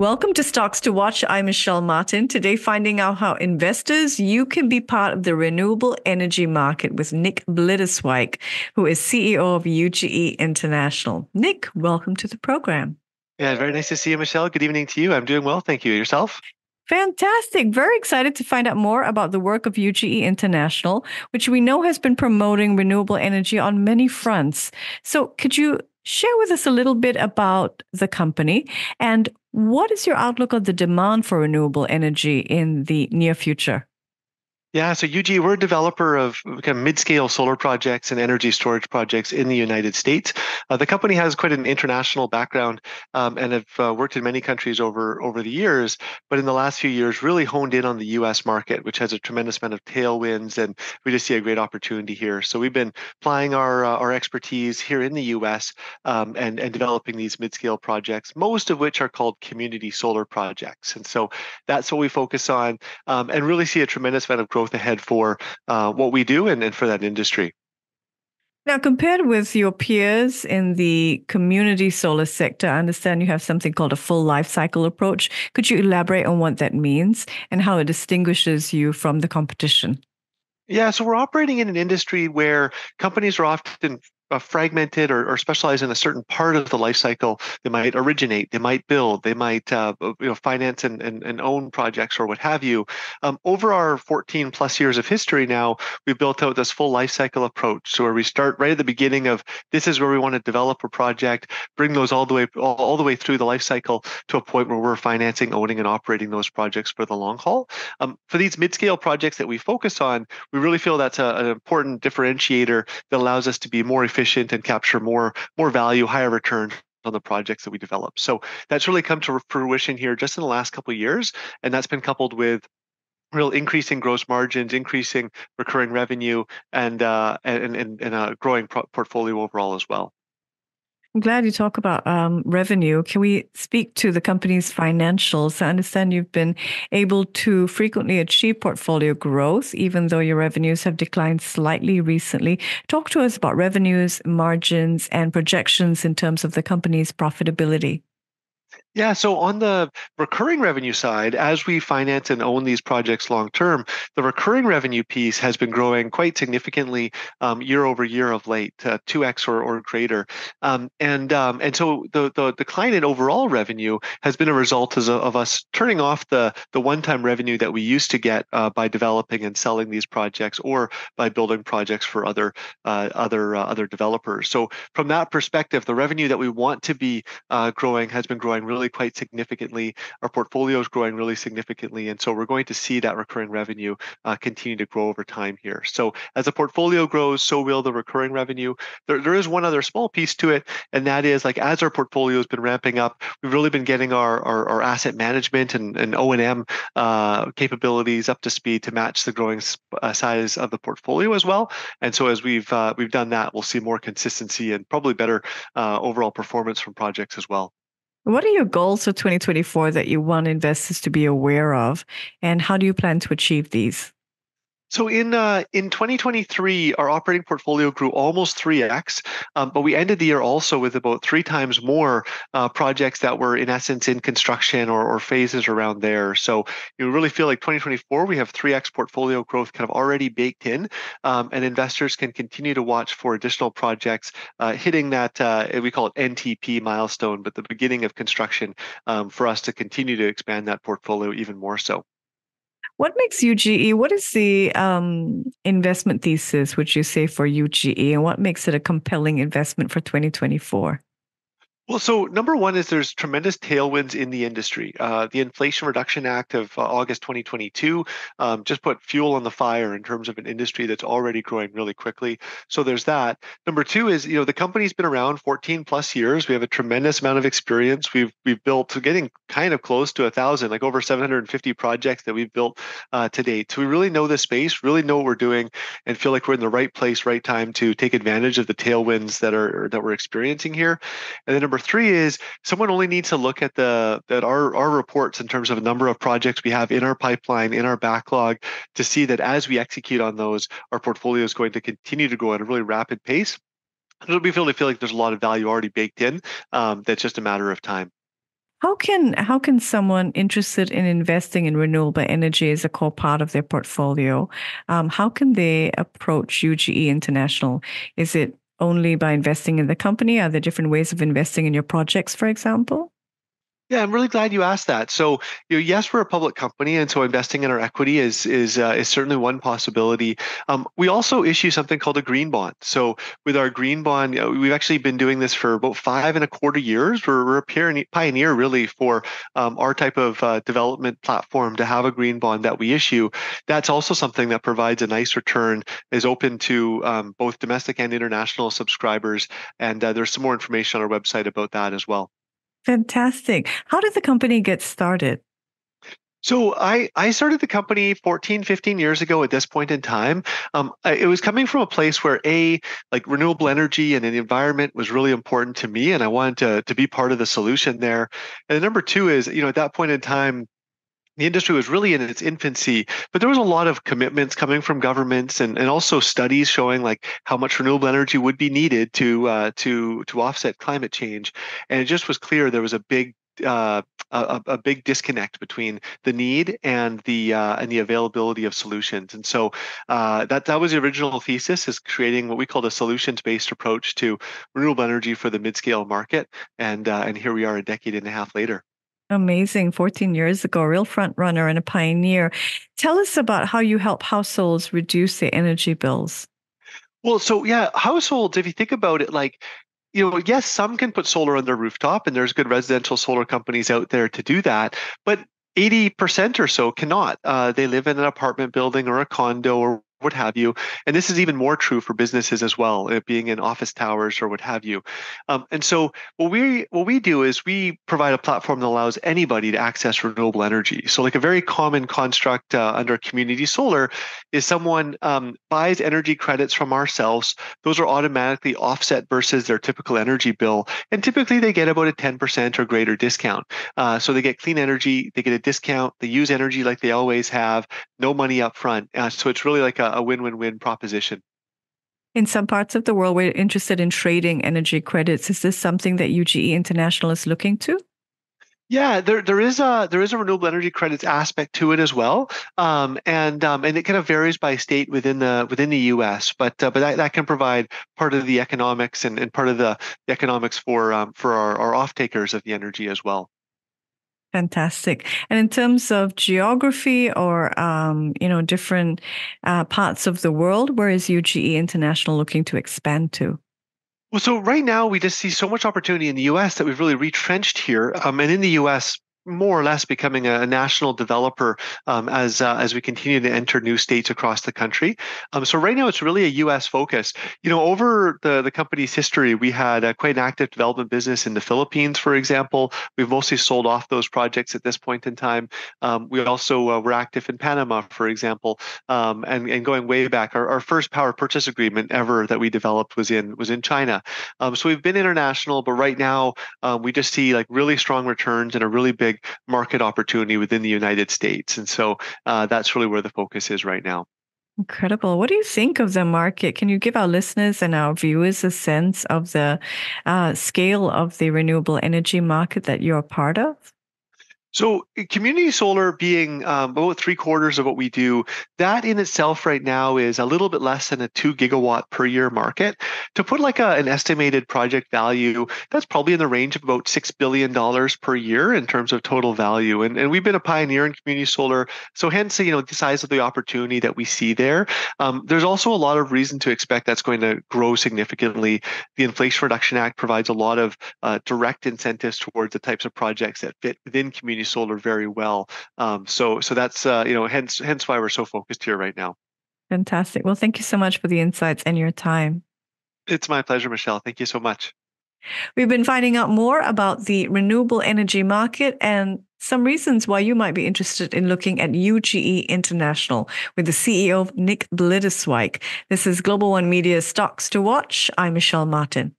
Welcome to Stocks to Watch. I'm Michelle Martin. Today, finding out how investors you can be part of the renewable energy market with Nick Blitterswyk, who is CEO of UGE International. Nick, welcome to the program. Yeah, very nice to see you, Michelle. Good evening to you. I'm doing well, thank you. Yourself? Fantastic. Very excited to find out more about the work of UGE International, which we know has been promoting renewable energy on many fronts. So, could you share with us a little bit about the company and what is your outlook on the demand for renewable energy in the near future? Yeah, so UG, we're a developer of kind of mid-scale solar projects and energy storage projects in the United States. Uh, the company has quite an international background um, and have uh, worked in many countries over over the years. But in the last few years, really honed in on the U.S. market, which has a tremendous amount of tailwinds, and we just see a great opportunity here. So we've been applying our uh, our expertise here in the U.S. Um, and and developing these mid-scale projects, most of which are called community solar projects. And so that's what we focus on, um, and really see a tremendous amount of growth growth ahead for uh, what we do and, and for that industry. Now, compared with your peers in the community solar sector, I understand you have something called a full life cycle approach. Could you elaborate on what that means and how it distinguishes you from the competition? Yeah, so we're operating in an industry where companies are often fragmented or, or specialize in a certain part of the life cycle. They might originate, they might build, they might uh, you know finance and, and, and, own projects or what have you. Um, over our 14 plus years of history now, we've built out this full life cycle approach. So where we start right at the beginning of this is where we want to develop a project, bring those all the way all, all the way through the life cycle to a point where we're financing, owning, and operating those projects for the long haul. Um, for these mid-scale projects that we focus on, we really feel that's a, an important differentiator that allows us to be more efficient efficient and capture more more value, higher return on the projects that we develop. So that's really come to fruition here just in the last couple of years, and that's been coupled with real increasing gross margins, increasing recurring revenue, and uh, and, and, and a growing pro- portfolio overall as well. I'm glad you talk about um, revenue. Can we speak to the company's financials? I understand you've been able to frequently achieve portfolio growth, even though your revenues have declined slightly recently. Talk to us about revenues, margins, and projections in terms of the company's profitability. Yeah, so on the recurring revenue side, as we finance and own these projects long term, the recurring revenue piece has been growing quite significantly um, year over year of late, uh, two x or, or greater, um, and um, and so the the decline in overall revenue has been a result of, of us turning off the the one time revenue that we used to get uh, by developing and selling these projects or by building projects for other uh, other uh, other developers. So from that perspective, the revenue that we want to be uh, growing has been growing really really quite significantly. Our portfolio is growing really significantly. And so we're going to see that recurring revenue uh, continue to grow over time here. So as the portfolio grows, so will the recurring revenue. There, there is one other small piece to it, and that is like as our portfolio has been ramping up, we've really been getting our, our, our asset management and, and O&M uh, capabilities up to speed to match the growing uh, size of the portfolio as well. And so as we've uh, we've done that, we'll see more consistency and probably better uh, overall performance from projects as well. What are your goals for 2024 that you want investors to be aware of, and how do you plan to achieve these? So in uh, in 2023, our operating portfolio grew almost 3x, um, but we ended the year also with about three times more uh, projects that were in essence in construction or, or phases around there. So you really feel like 2024 we have 3x portfolio growth kind of already baked in, um, and investors can continue to watch for additional projects uh, hitting that uh, we call it NTP milestone, but the beginning of construction um, for us to continue to expand that portfolio even more so. What makes UGE? What is the um, investment thesis, would you say, for UGE, and what makes it a compelling investment for 2024? Well, so number one is there's tremendous tailwinds in the industry. Uh, the Inflation Reduction Act of uh, August 2022 um, just put fuel on the fire in terms of an industry that's already growing really quickly. So there's that. Number two is you know the company's been around 14 plus years. We have a tremendous amount of experience. We've we've built getting kind of close to a thousand, like over 750 projects that we've built uh, to date. So we really know the space, really know what we're doing, and feel like we're in the right place, right time to take advantage of the tailwinds that are that we're experiencing here. And then number three is someone only needs to look at the at our, our reports in terms of a number of projects we have in our pipeline, in our backlog, to see that as we execute on those, our portfolio is going to continue to grow at a really rapid pace. It'll be to feel like there's a lot of value already baked in. Um, that's just a matter of time. How can how can someone interested in investing in renewable energy as a core part of their portfolio, um, how can they approach UGE International? Is it only by investing in the company? Are there different ways of investing in your projects, for example? Yeah, I'm really glad you asked that. So, you know, yes, we're a public company, and so investing in our equity is is uh, is certainly one possibility. Um, we also issue something called a green bond. So, with our green bond, you know, we've actually been doing this for about five and a quarter years. We're, we're a pioneer, really, for um, our type of uh, development platform to have a green bond that we issue. That's also something that provides a nice return, is open to um, both domestic and international subscribers, and uh, there's some more information on our website about that as well. Fantastic. How did the company get started? So I, I started the company 14, 15 years ago at this point in time. Um, it was coming from a place where a like renewable energy and the environment was really important to me, and I wanted to to be part of the solution there. And number two is, you know, at that point in time, the industry was really in its infancy, but there was a lot of commitments coming from governments and, and also studies showing like how much renewable energy would be needed to uh, to to offset climate change, and it just was clear there was a big uh, a, a, big disconnect between the need and the uh, and the availability of solutions. And so uh, that that was the original thesis: is creating what we called a solutions-based approach to renewable energy for the mid-scale market. And uh, and here we are, a decade and a half later. Amazing. 14 years ago, a real front runner and a pioneer. Tell us about how you help households reduce their energy bills. Well, so yeah, households, if you think about it, like, you know, yes, some can put solar on their rooftop, and there's good residential solar companies out there to do that. But 80% or so cannot. Uh, they live in an apartment building or a condo or what have you. And this is even more true for businesses as well, being in office towers or what have you. Um, and so what we what we do is we provide a platform that allows anybody to access renewable energy. So like a very common construct uh, under community solar is someone um, buys energy credits from ourselves. Those are automatically offset versus their typical energy bill, and typically they get about a 10% or greater discount. Uh, so they get clean energy, they get a discount, they use energy like they always have, no money up front. Uh, so it's really like a a win-win-win proposition. In some parts of the world, we're interested in trading energy credits. Is this something that UGE International is looking to? Yeah, there there is a there is a renewable energy credits aspect to it as well, um, and um, and it kind of varies by state within the within the U.S. But uh, but that, that can provide part of the economics and, and part of the, the economics for um, for our, our off takers of the energy as well. Fantastic. And in terms of geography or um, you know different uh, parts of the world, where is UGE International looking to expand to? Well, so right now we just see so much opportunity in the U.S. that we've really retrenched here. Um, and in the U.S., more or less becoming a, national developer um, as uh, as we continue to enter new states across the country. Um, so right now it's really a U.S. focus. You know, over the the company's history, we had uh, quite an active development business in the Philippines, for example. We've mostly sold off those projects at this point in time. Um, we also uh, were active in Panama, for example, um, and and going way back. Our, our first power purchase agreement ever that we developed was in was in China. Um, so we've been international, but right now um, we just see like really strong returns and a really big market opportunity within the United States. And so uh, that's really where the focus is right now. Incredible. What do you think of the market? Can you give our listeners and our viewers a sense of the uh, scale of the renewable energy market that you're a part of? So, eh, community solar being um, about three quarters of what we do, that in itself right now is a little bit less than a two gigawatt per year market. To put like a, an estimated project value, that's probably in the range of about $6 billion per year in terms of total value. And, and we've been a pioneer in community solar. So, hence, you know, the size of the opportunity that we see there. Um, there's also a lot of reason to expect that's going to grow significantly. The Inflation Reduction Act provides a lot of uh, direct incentives towards the types of projects that fit within community solar very well. Um, so so that's uh, you know hence hence why we're so focused here right now. Fantastic. Well, thank you so much for the insights and your time. It's my pleasure, Michelle. Thank you so much. We've been finding out more about the renewable energy market and some reasons why you might be interested in looking at UGE International with the CEO Nick Blitterswyk. This is Global One Media Stocks to Watch. I'm Michelle Martin.